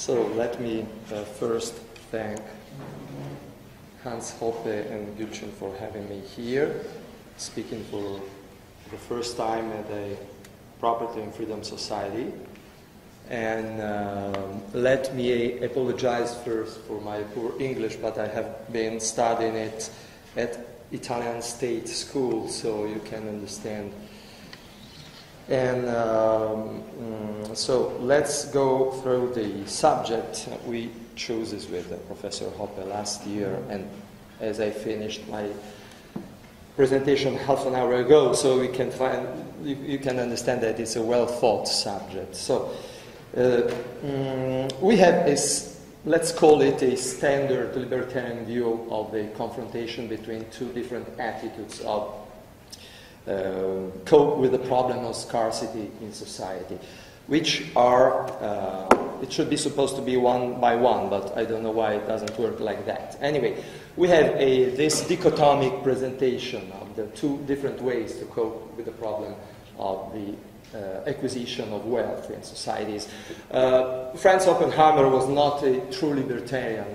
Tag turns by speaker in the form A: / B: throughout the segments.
A: So let me uh, first thank Hans Hoppe and Gülçin for having me here, speaking for the first time at a Property and Freedom Society. And um, let me apologize first for my poor English, but I have been studying it at Italian State School, so you can understand. And um, mm, so let's go through the subject we chose this with Professor Hoppe last year, and as I finished my presentation half an hour ago, so we can find you, you can understand that it's a well thought subject. So uh, mm, we have a let's call it a standard libertarian view of the confrontation between two different attitudes of cope with the problem of scarcity in society, which are, uh, it should be supposed to be one by one, but I don't know why it doesn't work like that. Anyway, we have a, this dichotomic presentation of the two different ways to cope with the problem of the uh, acquisition of wealth in societies. Uh, Franz Oppenheimer was not a true libertarian,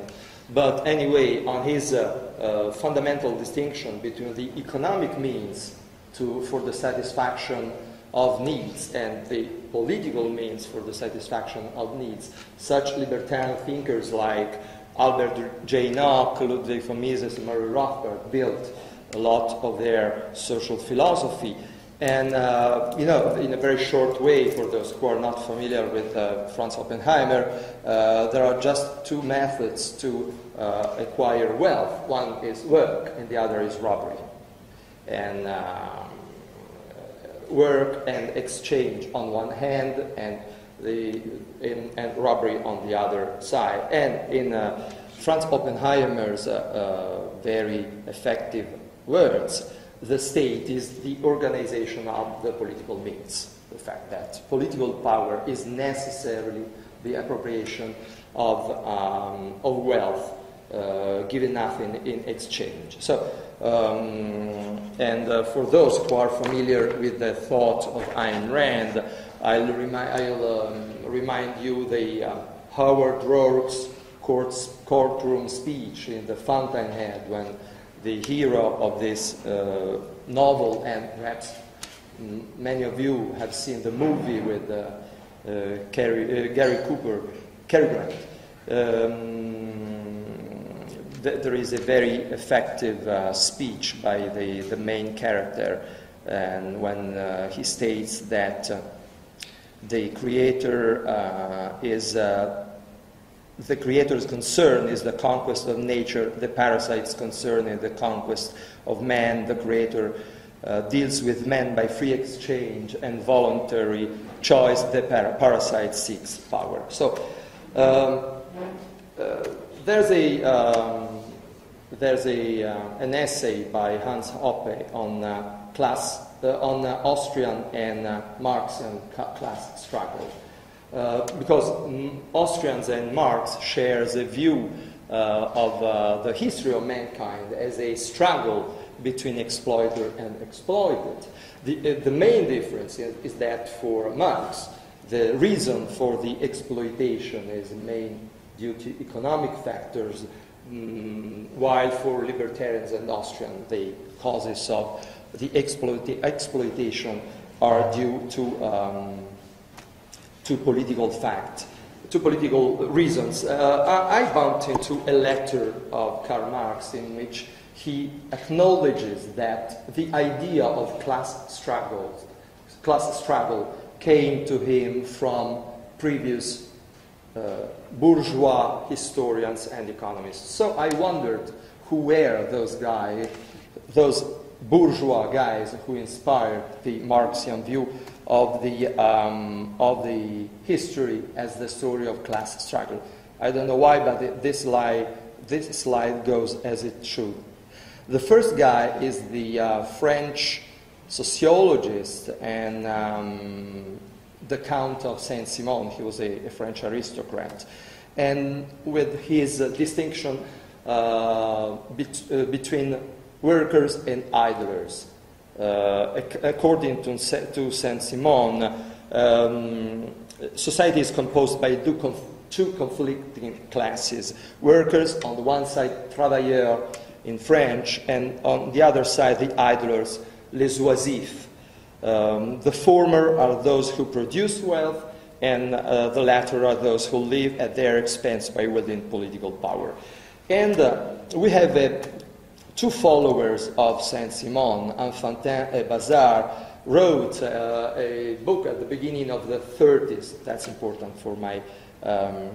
A: but anyway, on his uh, uh fundamental distinction between the economic means to, for the satisfaction of needs and the political means for the satisfaction of needs, such libertarian thinkers like Albert J. Nock, Ludwig von Mises, and Murray Rothbard built a lot of their social philosophy. And, uh, you know, in a very short way, for those who are not familiar with uh, Franz Oppenheimer, uh, there are just two methods to uh, acquire wealth. One is work, and the other is robbery. And um, work and exchange on one hand, and, the, in, and robbery on the other side. And in uh, Franz Oppenheimer's uh, very effective words, the state is the organization of the political means. The fact that political power is necessarily the appropriation of, um, of wealth uh, given nothing in exchange. So, um, and uh, for those who are familiar with the thought of Ayn Rand, I'll, remi- I'll um, remind you the uh, Howard Roark's courtroom speech in the Fountainhead when the hero of this uh, novel, and perhaps many of you have seen the movie with uh, Gary, uh, Gary Cooper, Cary Grant. Um, th- there is a very effective uh, speech by the, the main character, and when uh, he states that the creator is the creator's concern is the conquest of nature, the parasite's concern is the conquest of man, the creator uh, deals with man by free exchange and voluntary choice, the para- parasite seeks power. So um, uh, there's, a, um, there's a, uh, an essay by Hans Hoppe on uh, class, uh, on Austrian and Marxian class struggle. Because Austrians and Marx shares a view of the history of mankind as a struggle between exploiter and exploited. The, uh, the main difference is, is, that for Marx, the reason for the exploitation is main due to economic factors, mm, while for libertarians and Austrians, the causes of the exploita- exploitation are due to um, to political fact, to political reasons. Uh, I, bumped into a letter of Karl Marx in which he acknowledges that the idea of class class struggle came to him from previous uh, bourgeois historians and economists. So I wondered who were those guys, those bourgeois guys who inspired the Marxian view of the, um, of the history as the story of class struggle. I don't know why, but this slide, this slide goes as it should. The first guy is the uh, French sociologist and um, the Count of Saint Simon. He was a, a French aristocrat. And with his uh, distinction uh, bet- uh, between workers and idlers. Uh, according to, to Saint Simon, um, society is composed by two two conflicting classes workers, on the one side, travailleurs in French, and on the other side, the idlers, les oisifs. Um, the former are those who produce wealth, and uh, the latter are those who live at their expense by wielding political power. And uh, we have uh, two followers of Saint Simon, Enfantin and Bazard, wrote uh, a book at the beginning of the 30s. That's important for my um,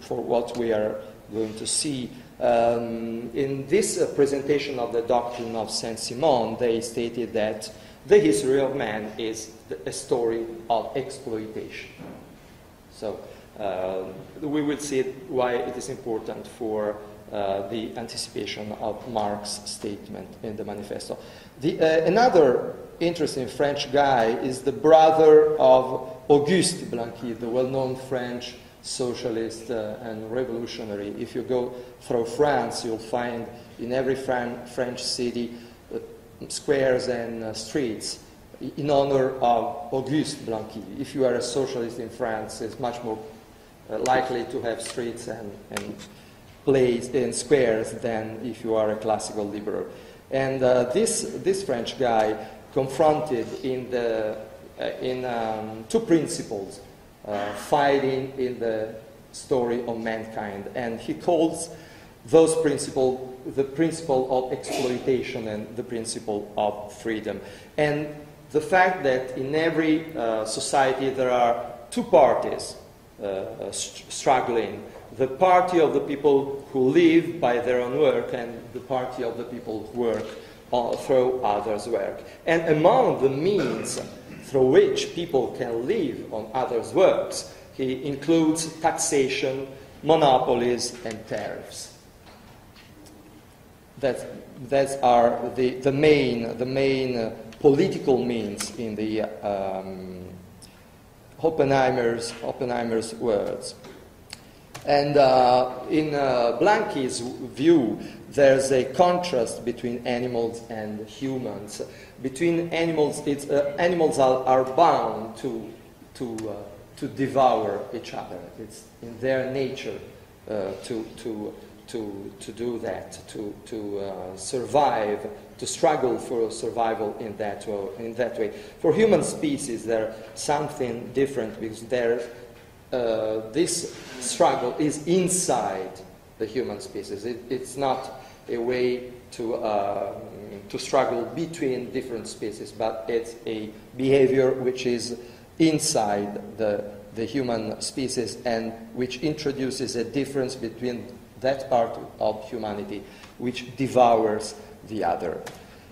A: for what we are going to see. Um, in this uh, presentation of the doctrine of Saint Simon, they stated that the history of man is a story of exploitation. So uh, we will see why it is important for uh, the anticipation of Marx's statement in the manifesto. The, uh, another interesting French guy is the brother of Auguste Blanqui, the well known French socialist uh, and revolutionary. If you go through France, you'll find in every Fran- French city squares and uh, streets in honor of Auguste Blanqui. If you are a socialist in France, it's much more uh, likely to have streets and, and places and squares than if you are a classical liberal. And uh, this, this French guy confronted in, the, uh, in um, two principles uh, fighting in the story of mankind. And he calls those principles the principle of exploitation and the principle of freedom. And the fact that in every uh, society there are two parties uh, st- struggling the party of the people who live by their own work and the party of the people who work uh, through others' work. And among the means through which people can live on others' works, he includes taxation, monopolies, and tariffs. That, that are the, the main, the main uh, political means in the um, Oppenheimer's, Oppenheimer's words. And uh, in uh, Blanqui's view, there's a contrast between animals and humans. Between animals, uh, animals are, are, bound to, to, uh, to devour each other. It's in their nature uh, to, to, to, to do that, to, to uh, survive, to struggle for survival in that, way, in that way. For human species, there's something different because uh, this struggle is inside the human species. It, it's not a way to, uh, to struggle between different species, but it's a behavior which is inside the, the human species and which introduces a difference between that part of humanity which devours the other.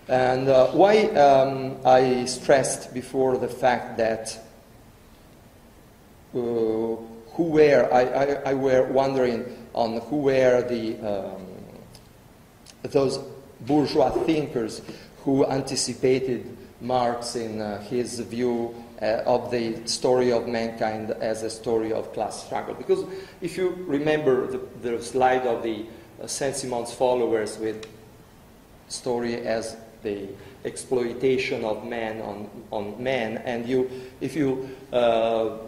A: And uh, why um, I stressed before the fact that uh, who were, I, I, I, were wondering on who were the, um, those bourgeois thinkers who anticipated Marx in uh, his view uh, of the story of mankind as a story of class struggle. Because if you remember the, the slide of the uh, Saint-Simon's followers with story as the exploitation of man on, on man, and you, if you uh,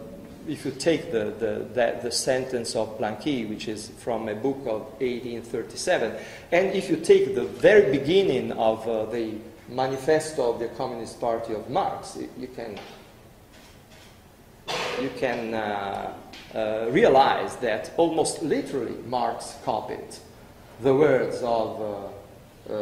A: if you take the, the, the, the, sentence of Blanqui, which is from a book of 1837, and if you take the very beginning of uh, the manifesto of the Communist Party of Marx, you can, you can uh, uh, realize that almost literally Marx copied the words of uh,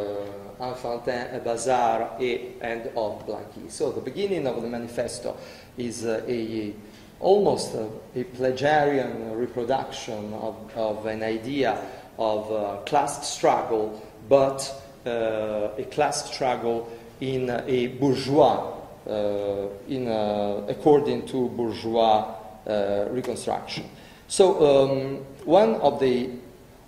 A: Enfantin, Bazard, and of Blanqui. So the beginning of the manifesto is a almost a, a plagiarian reproduction of, of, an idea of class struggle, but uh, a class struggle in a bourgeois, in a, according to bourgeois uh, reconstruction. So um, one of the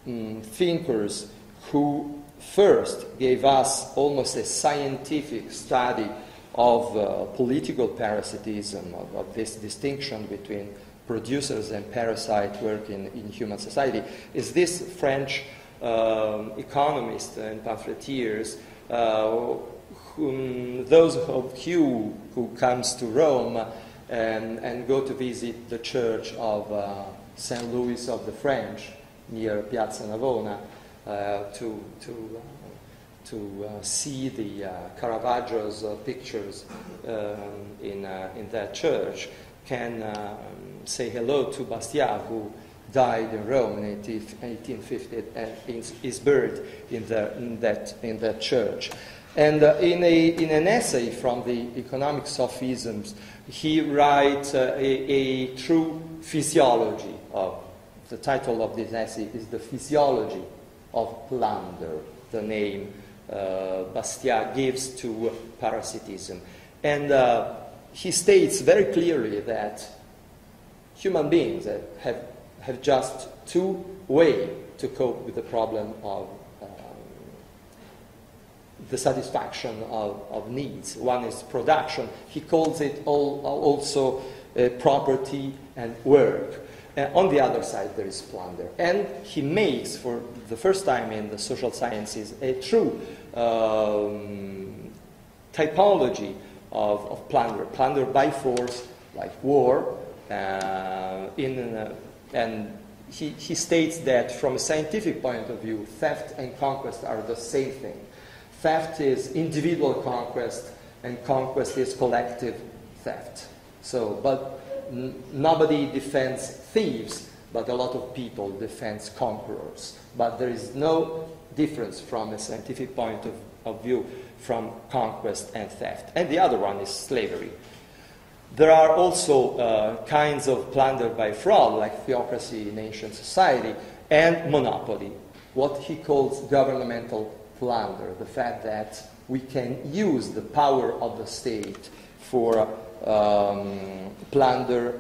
A: um, thinkers who first gave us almost a scientific study of uh, political parasitism, of, of, this distinction between producers and parasite work in, in human society, is this French um, economist and pamphleteers, uh, whom, those of you who comes to Rome and, and go to visit the church of uh, St. Louis of the French, near Piazza Navona, uh, to, to, uh, to uh, see the uh, Caravaggio's pictures um, in, in that church, can um, say hello to Bastiat, who died in Rome in 1850 and is buried in, the, in, that, in that church. And uh, in, a, in an essay from the Economic Sophisms, he writes uh, a, a, true physiology of the title of this essay is The Physiology of Plunder, the name uh, Bastiat gives to parasitism. And uh, he states very clearly that human beings have, have just two ways to cope with the problem of the satisfaction of, of, needs. One is production. He calls it all, also uh, property and work. Uh, on the other side, there is plunder. And he makes, for the first time in the social sciences, a true um, typology of, of, plunder. Plunder by force, like war. Uh, in, uh, and he, he states that from a scientific point of view, theft and conquest are the same thing. Theft is individual conquest, and conquest is collective theft. So, but nobody defends thieves, but a lot of people defend conquerors. But there is no difference from a scientific point of, of view from conquest and theft. And the other one is slavery. There are also uh, kinds of plunder by fraud, like theocracy in ancient society, and monopoly, what he calls governmental plunder, the fact that we can use the power of the state for um, plunder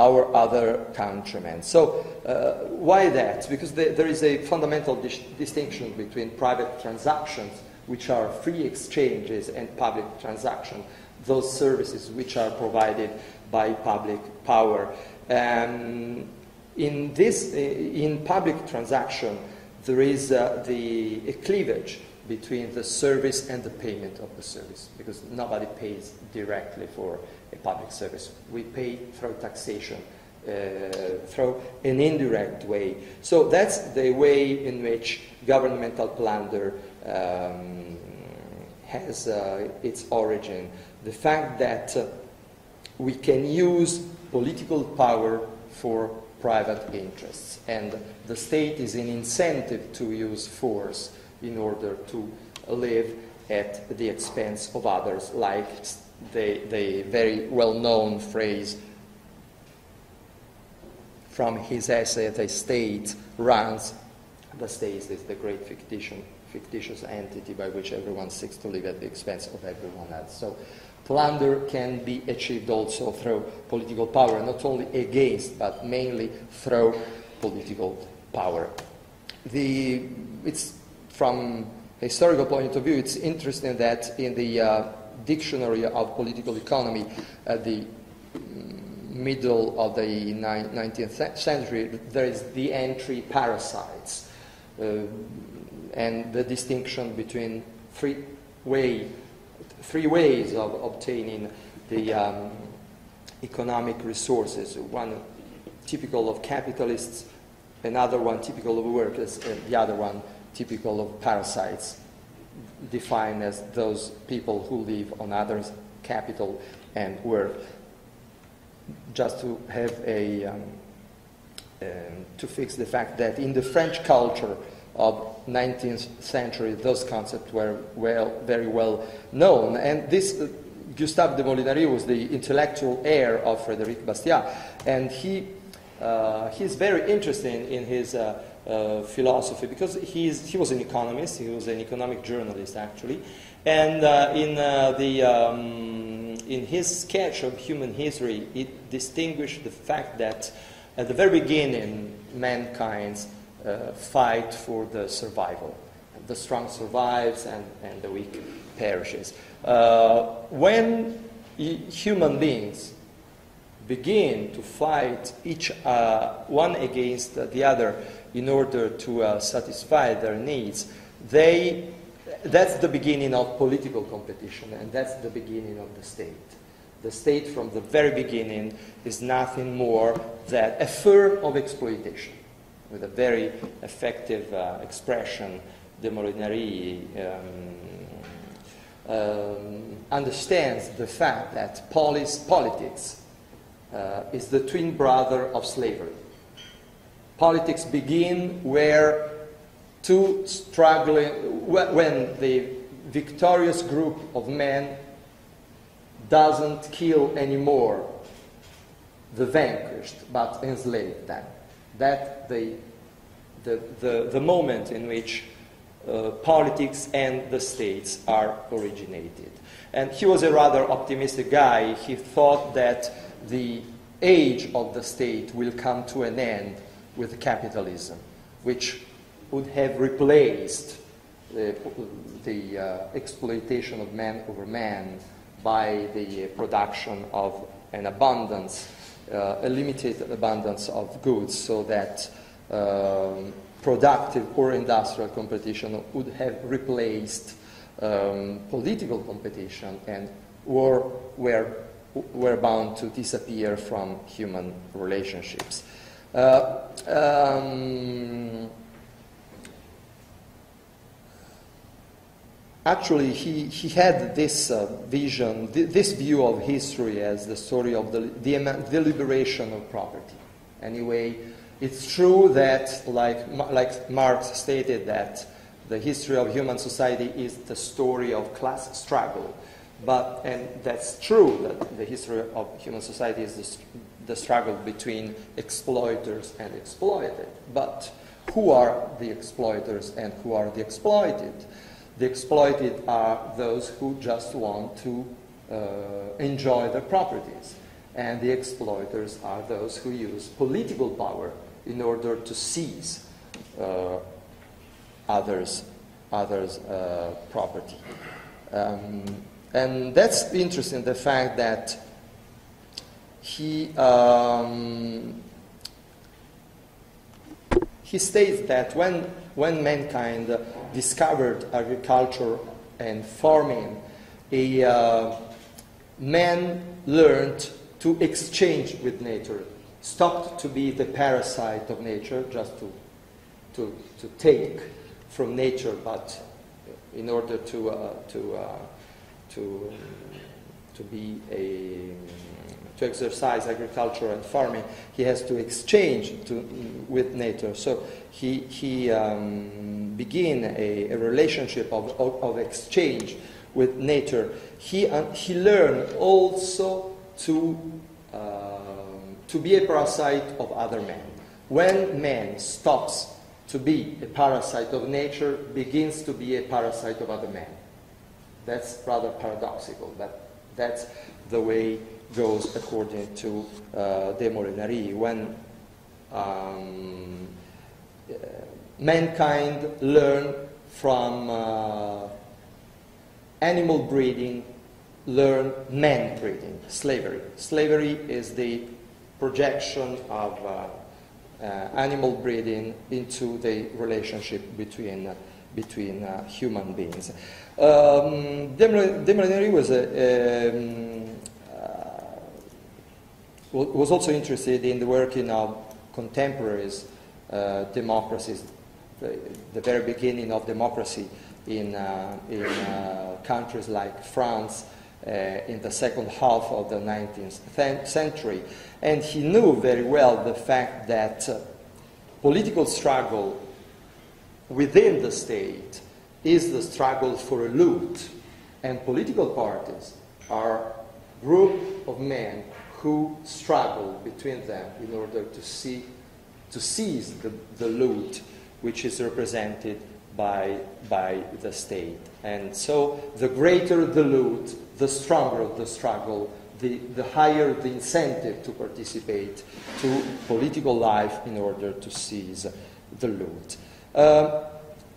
A: our other countrymen. So, uh, why that? Because the, there is a fundamental dis- distinction between private transactions, which are free exchanges, and public transactions, those services which are provided by public power. Um, in this, in public transaction, there is uh, the cleavage between the service and the payment of the service because nobody pays directly for a public service. We pay through taxation, uh, through an indirect way. So that's the way in which governmental plunder um, has uh, its origin. The fact that uh, we can use political power for private interests, and the state is an incentive to use force in order to live at the expense of others, like the, the very well known phrase from his essay, The State runs, the state is the great fictitious, fictitious entity by which everyone seeks to live at the expense of everyone else. So plunder can be achieved also through political power, not only against, but mainly through political power. The, it's from a historical point of view, it's interesting that in the uh, dictionary of political economy at the middle of the 19th century, there is the entry parasites uh, and the distinction between three, way, three ways of obtaining the um, economic resources. One typical of capitalists, another one typical of workers, and the other one typical of parasites, defined as those people who live on others' capital and work. Just to have a, um, um, to fix the fact that in the French culture of 19th century, those concepts were well, very well known. And this, uh, Gustave de Molinari was the intellectual heir of Frédéric Bastiat, and he, uh, he's very interesting in his uh, uh, philosophy because he's, he was an economist, he was an economic journalist actually, and uh, in, uh, the, um, in his sketch of human history, it distinguished the fact that at the very beginning, mankind's uh, fight for the survival. The strong survives and, and the weak perishes. When human beings begin to fight each uh, one against the other in order to uh, satisfy their needs, they, that's the beginning of political competition and that's the beginning of the state. The state from the very beginning is nothing more than a firm of exploitation, with a very effective uh, expression, de Molinari um, um, understands the fact that polis, politics uh, is the twin brother of slavery. Politics begin where two struggling, when the victorious group of men doesn't kill anymore the vanquished, but enslave them. That the, the, the, the moment in which uh, politics and the states are originated. And he was a rather optimistic guy. He thought that the age of the state will come to an end with capitalism, which would have replaced the, the uh, exploitation of man over man by the production of an abundance, uh, a limited abundance of goods, so that um, productive or industrial competition would have replaced um, political competition and war were, were bound to disappear from human relationships. Uh, um, actually, he, he had this uh, vision, th- this view of history as the story of the, the, the, liberation of property. Anyway, it's true that, like, like Marx stated, that the history of human society is the story of class struggle. But, and that's true, that the history of human society is the, the struggle between exploiters and exploited. But who are the exploiters and who are the exploited? The exploited are those who just want to uh, enjoy their properties, and the exploiters are those who use political power in order to seize uh, others' others' uh, property. Um, and that's interesting, the fact that he um, he states that when, when mankind discovered agriculture and farming, a uh, man learned to exchange with nature, stopped to be the parasite of nature, just to, to, to take from nature, but in order to, uh, to, uh, to, to be a to exercise agriculture and farming, he has to exchange to, with nature. So he, he um, begin a, a relationship of, of, exchange with nature. He, uh, he learned also to, uh, to be a parasite of other men. When man stops to be a parasite of nature, begins to be a parasite of other men. That's rather paradoxical, but that's the way goes according to uh, De Molinari. When um, uh, mankind learn from uh, animal breeding, learn man breeding, slavery. Slavery is the projection of uh, uh, animal breeding into the relationship between, uh, between human beings. Um, was a, um, was also interested in the working of contemporaries uh, democracies, the, the, very beginning of democracy in, uh, in uh, countries like France uh, in the second half of the 19th century. And he knew very well the fact that uh, political struggle within the state is the struggle for a loot, and political parties are group of men who struggle between them in order to, see, to seize the, the loot which is represented by, by the state. And so the greater the loot, the stronger the struggle, the, the higher the incentive to participate to political life in order to seize the loot. Uh,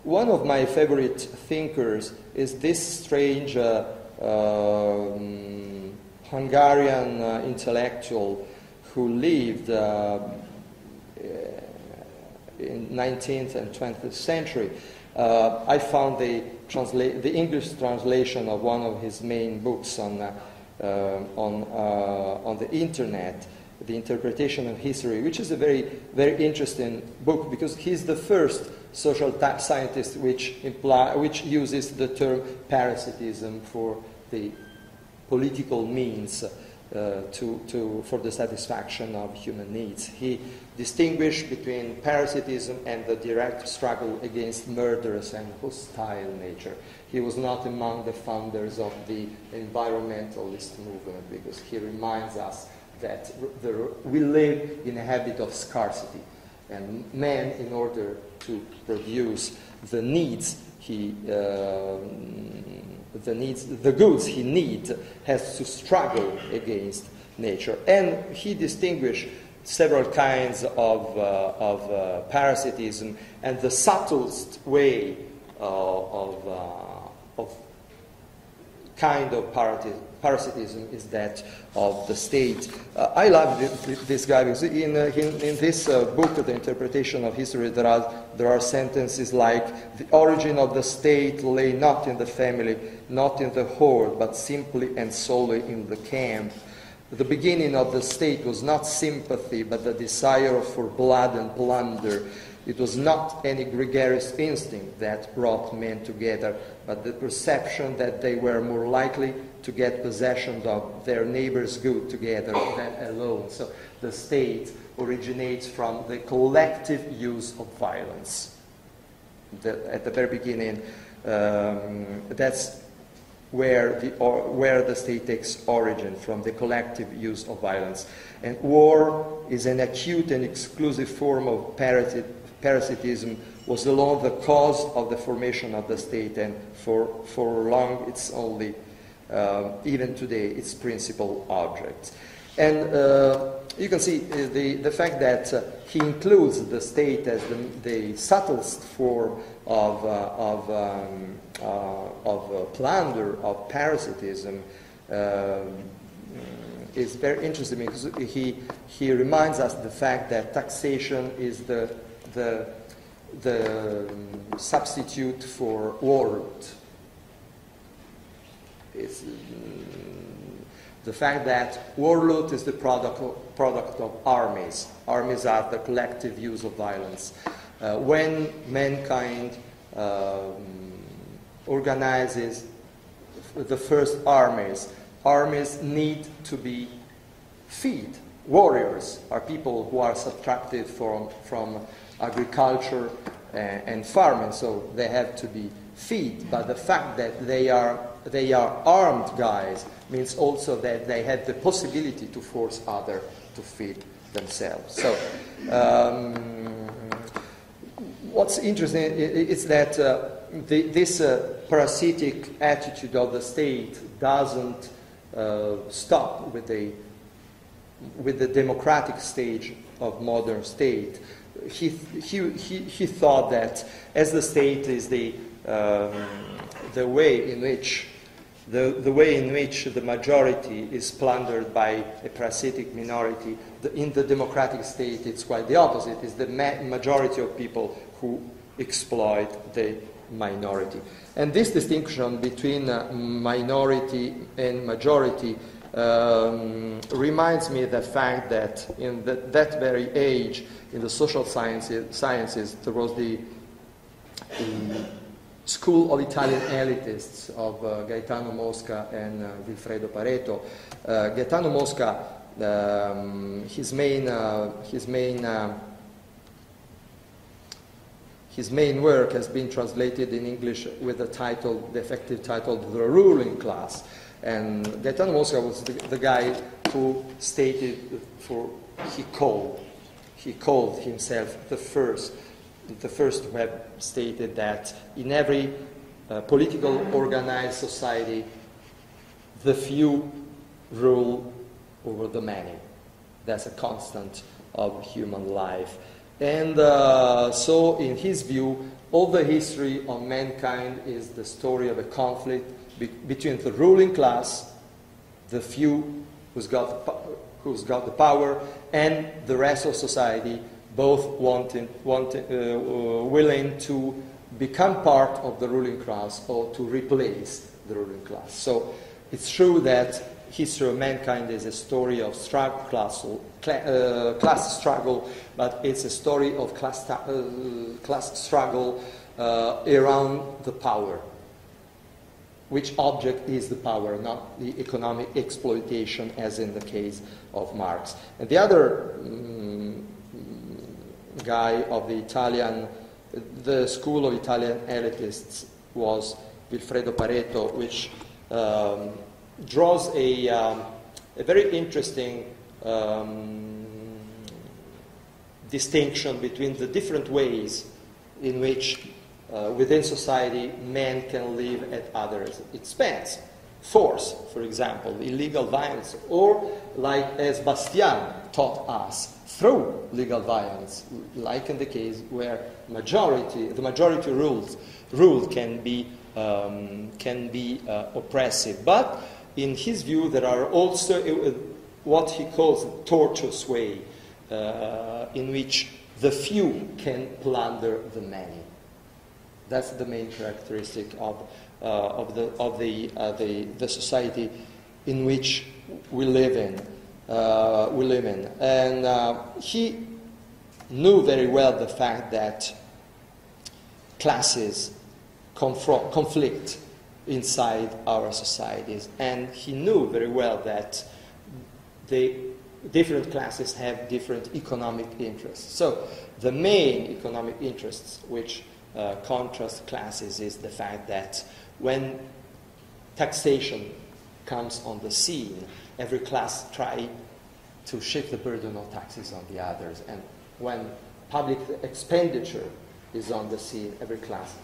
A: one of my favorite thinkers is this strange uh, um, Hungarian uh, intellectual who lived uh, in 19th and 20th century. Uh, I found the, the English translation of one of his main books on, uh, um, on, uh, on the internet, The Interpretation of History, which is a very, very interesting book because he's the first social scientist which, imply, which uses the term parasitism for the political means uh, to, to, for the satisfaction of human needs. He distinguished between parasitism and the direct struggle against murderous and hostile nature. He was not among the founders of the environmentalist movement because he reminds us that the, we live in a habit of scarcity. And man, in order to produce the needs he, uh, the needs, the goods he needs, has to struggle against nature. And he distinguished several kinds of, uh, of uh, parasitism, and the subtlest way uh, of, uh, of kind of parasitism is that of the state. Uh, I love this, this, guy because in, uh, in, in, this uh, book, The Interpretation of History, there are, there are sentences like the origin of the state lay not in the family, not in the horde, but simply and solely in the camp. The beginning of the state was not sympathy, but the desire for blood and plunder. It was not any gregarious instinct that brought men together, but the perception that they were more likely to get possession of their neighbor's good together alone. So the state originates from the collective use of violence. The, at the very beginning, um, that's where the, or, where the state takes origin from the collective use of violence. And war is an acute and exclusive form of parasit, parasitism was alone the cause of the formation of the state, and for, for long it's only, uh, even today, its principal object. And uh, you can see uh, the, the fact that uh, he includes the state as the, the subtlest form of, uh, of, um, uh, of plunder, of parasitism. Is very interesting because he, he reminds us the fact that taxation is the the, the substitute for warlord. It's um, the fact that warlord is the product of, product of armies. Armies are the collective use of violence. Uh, when mankind um, organizes the first armies, armies need to be fed. Warriors are people who are subtracted from, from agriculture uh, and farming, so they have to be fed. But the fact that they are, they are armed guys means also that they have the possibility to force others to feed themselves. So, um, what's interesting is that uh, the, this uh, parasitic attitude of the state doesn't uh, stop with the, with the democratic stage of modern state he, he, he, he thought that as the state is the, um, the way in which the, the way in which the majority is plundered by a parasitic minority, the, in the democratic state it's quite the opposite. It's the ma- majority of people who exploit the minority. And this distinction between uh, minority and majority um, reminds me the fact that in the, that very age, in the social sciences, sciences there was the, the school of Italian elitists of uh, Gaetano Mosca and uh, Vilfredo Pareto. Uh, Gaetano Mosca, um, his main, uh, his main uh, his main work has been translated in English with the title, the effective title, The Ruling Class. And Gaetano Mosca was the, the guy who stated for, he called, he called himself the first, the first have stated that in every uh, political organized society, the few rule over the many. That's a constant of human life. And uh, so, in his view, all the history of mankind is the story of a conflict be- between the ruling class, the few who's got who's got the power, and the rest of society, both wanting, wanting, uh, uh, willing to become part of the ruling class or to replace the ruling class. So it's true that history of mankind is a story of struggle, class, uh, class struggle, but it's a story of class, uh, class struggle uh, around the power. Which object is the power, not the economic exploitation, as in the case of Marx. And the other um, guy of the Italian, the school of Italian elitists was Vilfredo Pareto, which um, draws a, um, a, very interesting um, distinction between the different ways in which uh, within society men can live at others' expense. Force, for example, illegal violence, or like as Bastiat taught us, through legal violence, like in the case where majority, the majority rules, rule can be, um, can be uh, oppressive. But in his view, there are also uh, what he calls a tortuous way uh, in which the few can plunder the many. That's the main characteristic of, of, the, of the, uh, the, the society in which we live in. Uh, we live in. And uh, he knew very well the fact that classes confront, conflict inside our societies. And he knew very well that the different classes have different economic interests. So the main economic interests which uh, contrast classes is the fact that when taxation comes on the scene, every class try to shift the burden of taxes on the others. And when public expenditure is on the scene, every class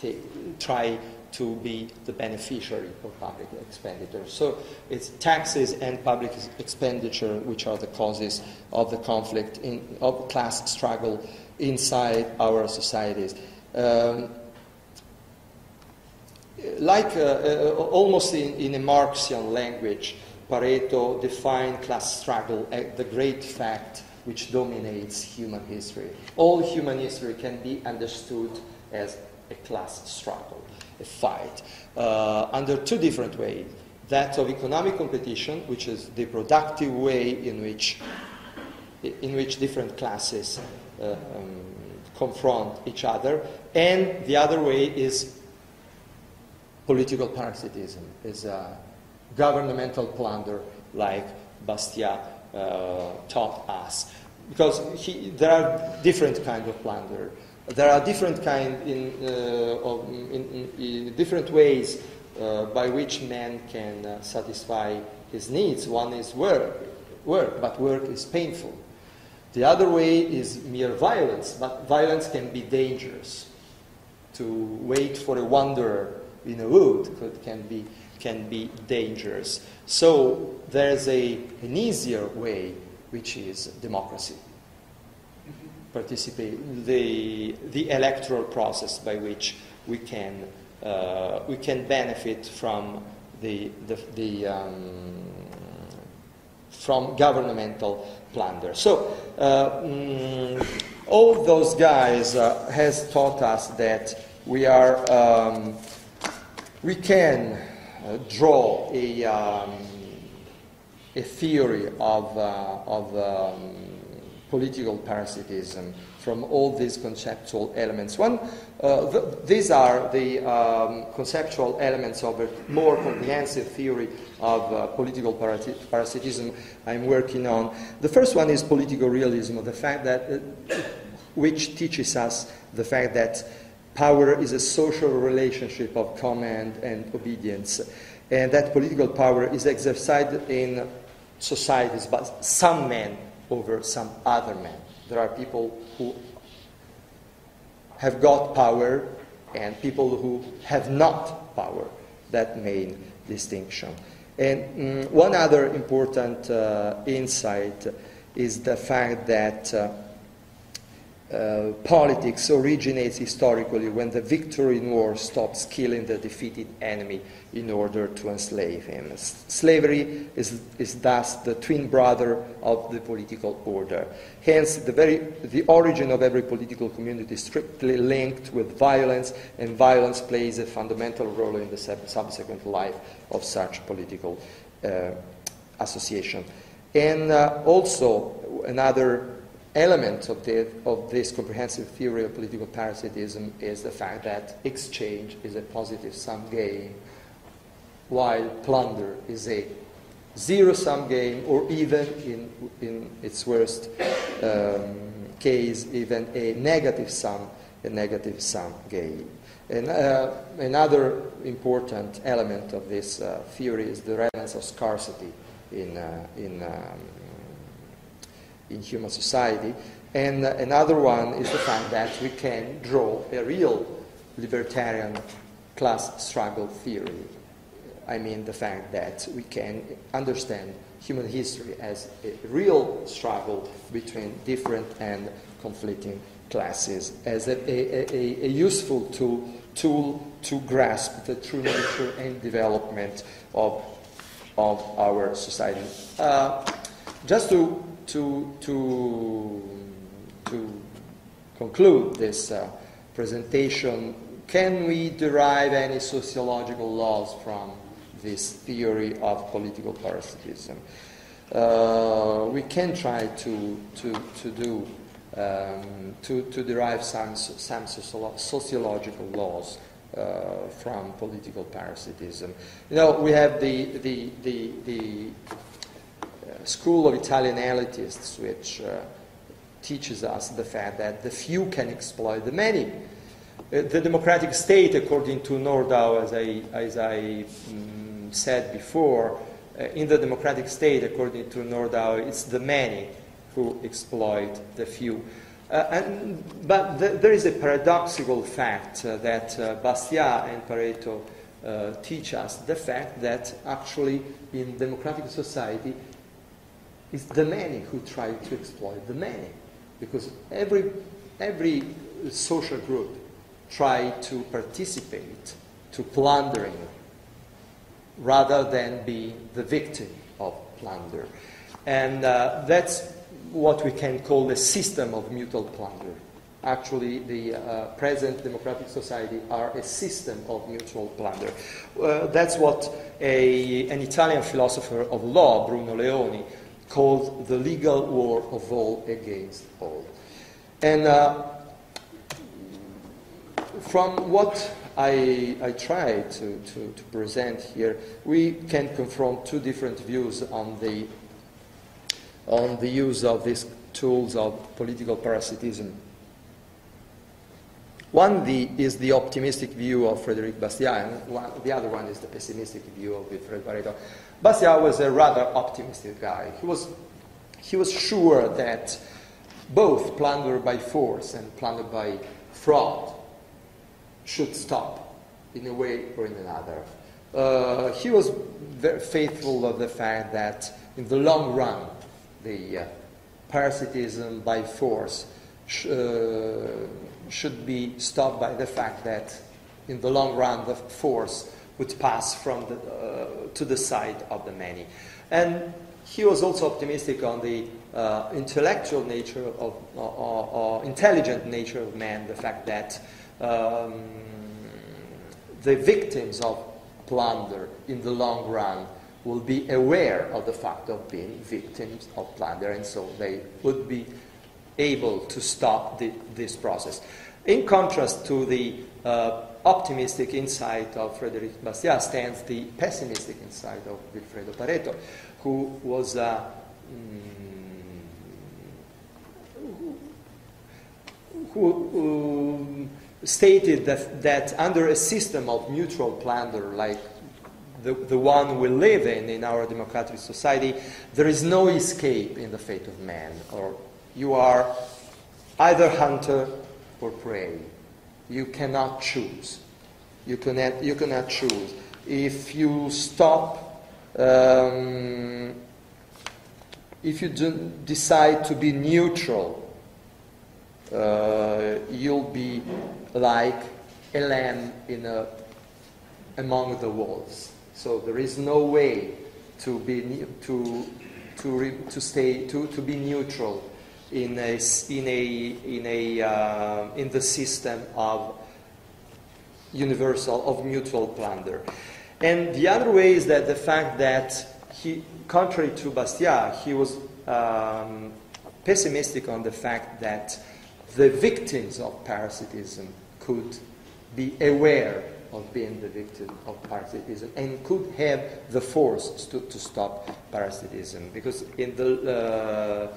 A: t- try to be the beneficiary of public expenditure. So it's taxes and public expenditure which are the causes of the conflict in, of class struggle inside our societies. Um, like uh, uh, almost in, in, a Marxian language, Pareto defined class struggle as the great fact which dominates human history. All human history can be understood as a class struggle, a fight, uh, under two different ways. That of economic competition, which is the productive way in which, in which different classes uh, um, confront each other, and the other way is political parasitism, is a governmental plunder like Bastiat uh, taught us. Because he, there are different kinds of plunder. There are different kind in, uh, of, in, in, different ways uh, by which man can uh, satisfy his needs. One is work, work, but work is painful. The other way is mere violence, but violence can be dangerous. To wait for a wanderer in a wood could, can, be, can be dangerous. So there's a, an easier way, which is democracy. Participate the, the electoral process by which we can, uh, we can benefit from the, the, the um, from governmental plunder. So uh, mm, all those guys uh, has taught us that we are um, we can uh, draw a, um, a theory of, uh, of um, political parasitism from all these conceptual elements. One, uh, th- these are the um, conceptual elements of a more comprehensive theory of uh, political parasitism I'm working on. The first one is political realism, the fact that, which teaches us the fact that power is a social relationship of command and obedience, and that political power is exercised in societies by some men over some other men. There are people who have got power and people who have not power. That main distinction. And um, one other important uh, insight is the fact that uh, uh, politics originates historically when the victor in war stops killing the defeated enemy in order to enslave him. S- slavery is, is thus the twin brother of the political order. Hence, the, very, the origin of every political community is strictly linked with violence, and violence plays a fundamental role in the sub- subsequent life of such political uh, association. And uh, also, another element of, the, of this comprehensive theory of political parasitism is the fact that exchange is a positive sum game, while plunder is a zero sum game, or even in, in its worst um, case, even a negative sum, a negative sum game. And uh, another important element of this uh, theory is the relevance of scarcity in, uh, in, um, in human society. And uh, another one is the fact that we can draw a real libertarian class struggle theory. I mean, the fact that we can understand human history as a real struggle between different and conflicting classes, as a, a, a, a useful tool, tool to grasp the true nature and development of, of our society. Uh, just to, to, to, to conclude this uh, presentation, can we derive any sociological laws from this theory of political parasitism? Uh, we can try to, to, to do um, to, to derive some, some sociological laws uh, from political parasitism. You know, we have the, the, the, the school of Italian elitists which uh, teaches us the fact that the few can exploit the many. Uh, the democratic state, according to Nordau, as I, as I um, said before, uh, in the democratic state, according to Nordau, it's the many who exploit the few. Uh, and, but th- there is a paradoxical fact uh, that Bastiat and Pareto teach us the fact that actually in democratic society it's the many who try to exploit the many because every, every social group try to participate to plundering rather than be the victim of plunder. And uh, that's what we can call a system of mutual plunder. Actually, the uh, present democratic society are a system of mutual plunder. Uh, that's what a, an Italian philosopher of law, Bruno Leoni, called the legal war of all against all. And uh, from what I, I try to, to, to present here, we can confront two different views on the on the use of these tools of political parasitism. One the, is the optimistic view of Frederic Bastiat, and one, the other one is the pessimistic view of Wilfred Pareto. Bastiat was a rather optimistic guy. He was, he was sure that both plunder by force and plunder by fraud should stop in a way or in another. Uh, he was very faithful of the fact that in the long run, the uh, parasitism by force sh- uh, should be stopped by the fact that in the long run the force would pass from the, uh, to the side of the many. And he was also optimistic on the uh, intellectual nature of, or, or, intelligent nature of man, the fact that um, the victims of plunder in the long run will be aware of the fact of being victims of plunder, and so they would be able to stop the, this process. In contrast to the uh, optimistic insight of Frederic Bastiat stands the pessimistic insight of Vilfredo Pareto, who was uh, who, who stated that, that under a system of mutual plunder, like the, the one we live in in our democratic society, there is no escape in the fate of man. Or you are either hunter or prey. You cannot choose. You cannot, you cannot choose. If you stop, um, if you decide to be neutral, uh, you'll be like a lamb in a, among the wolves. So there is no way to be to to re, to stay to, to be neutral in a in a in a uh, in the system of universal of mutual plunder. And the other way is that the fact that he, contrary to Bastiat, he was um, pessimistic on the fact that the victims of parasitism could be aware of being the victim of parasitism and could have the force to, to stop parasitism. Because in the uh,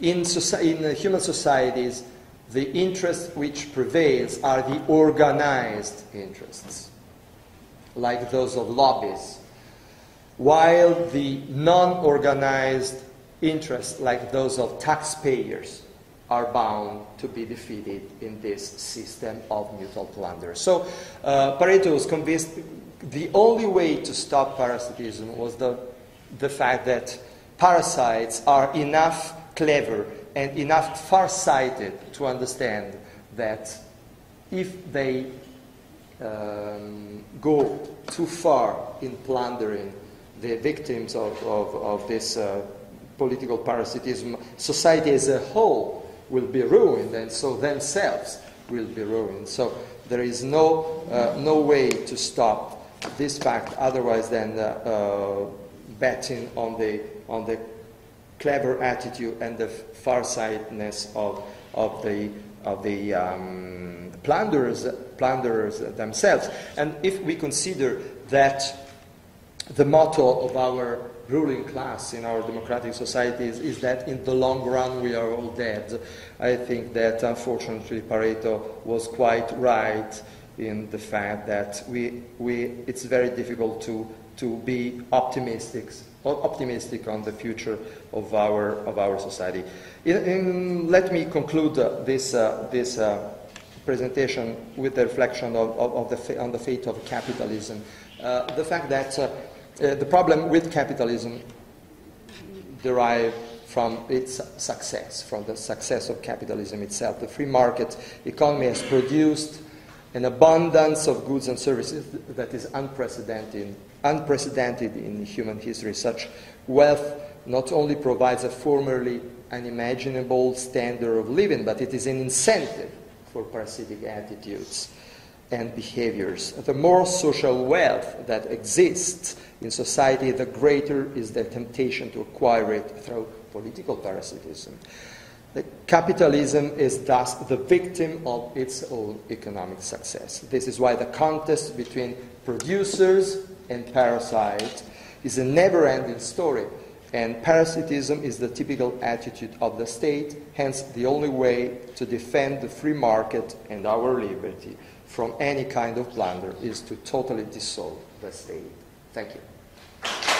A: in, in human societies, the interests which prevails are the organized interests, like those of lobbies, while the non-organized interests, like those of taxpayers, are bound to be defeated in this system of mutual plunder. So uh, Pareto was convinced the only way to stop parasitism was the, the fact that parasites are enough clever and enough far-sighted to understand that if they um, go too far in plundering the victims of, of, of this uh, political parasitism, society as a whole will be ruined, and so themselves will be ruined. So there is no, uh, no way to stop this fact otherwise than uh, uh, betting on the, on the clever attitude and the farsightedness of, of the, of the um, plunderers, plunderers themselves. And if we consider that the motto of our ruling class in our democratic societies is that in the long run we are all dead. I think that unfortunately Pareto was quite right in the fact that we, we, it's very difficult to, to be optimistic, optimistic on the future of our, of our society. In, in, let me conclude uh, this, uh, this uh, presentation with the reflection of, of, of the on the fate of capitalism. Uh, the fact that uh, the problem with capitalism derives from its success, from the success of capitalism itself. The free market economy has produced an abundance of goods and services that is unprecedented, unprecedented in human history. Such wealth not only provides a formerly unimaginable standard of living, but it is an incentive for parasitic attitudes and behaviors. The more social wealth that exists in society, the greater is the temptation to acquire it through political parasitism. Capitalism is thus the victim of its own economic success. This is why the contest between producers and parasites is a never ending story. And parasitism is the typical attitude of the state, hence, the only way to defend the free market and our liberty from any kind of plunder is to totally dissolve the state. Thank you.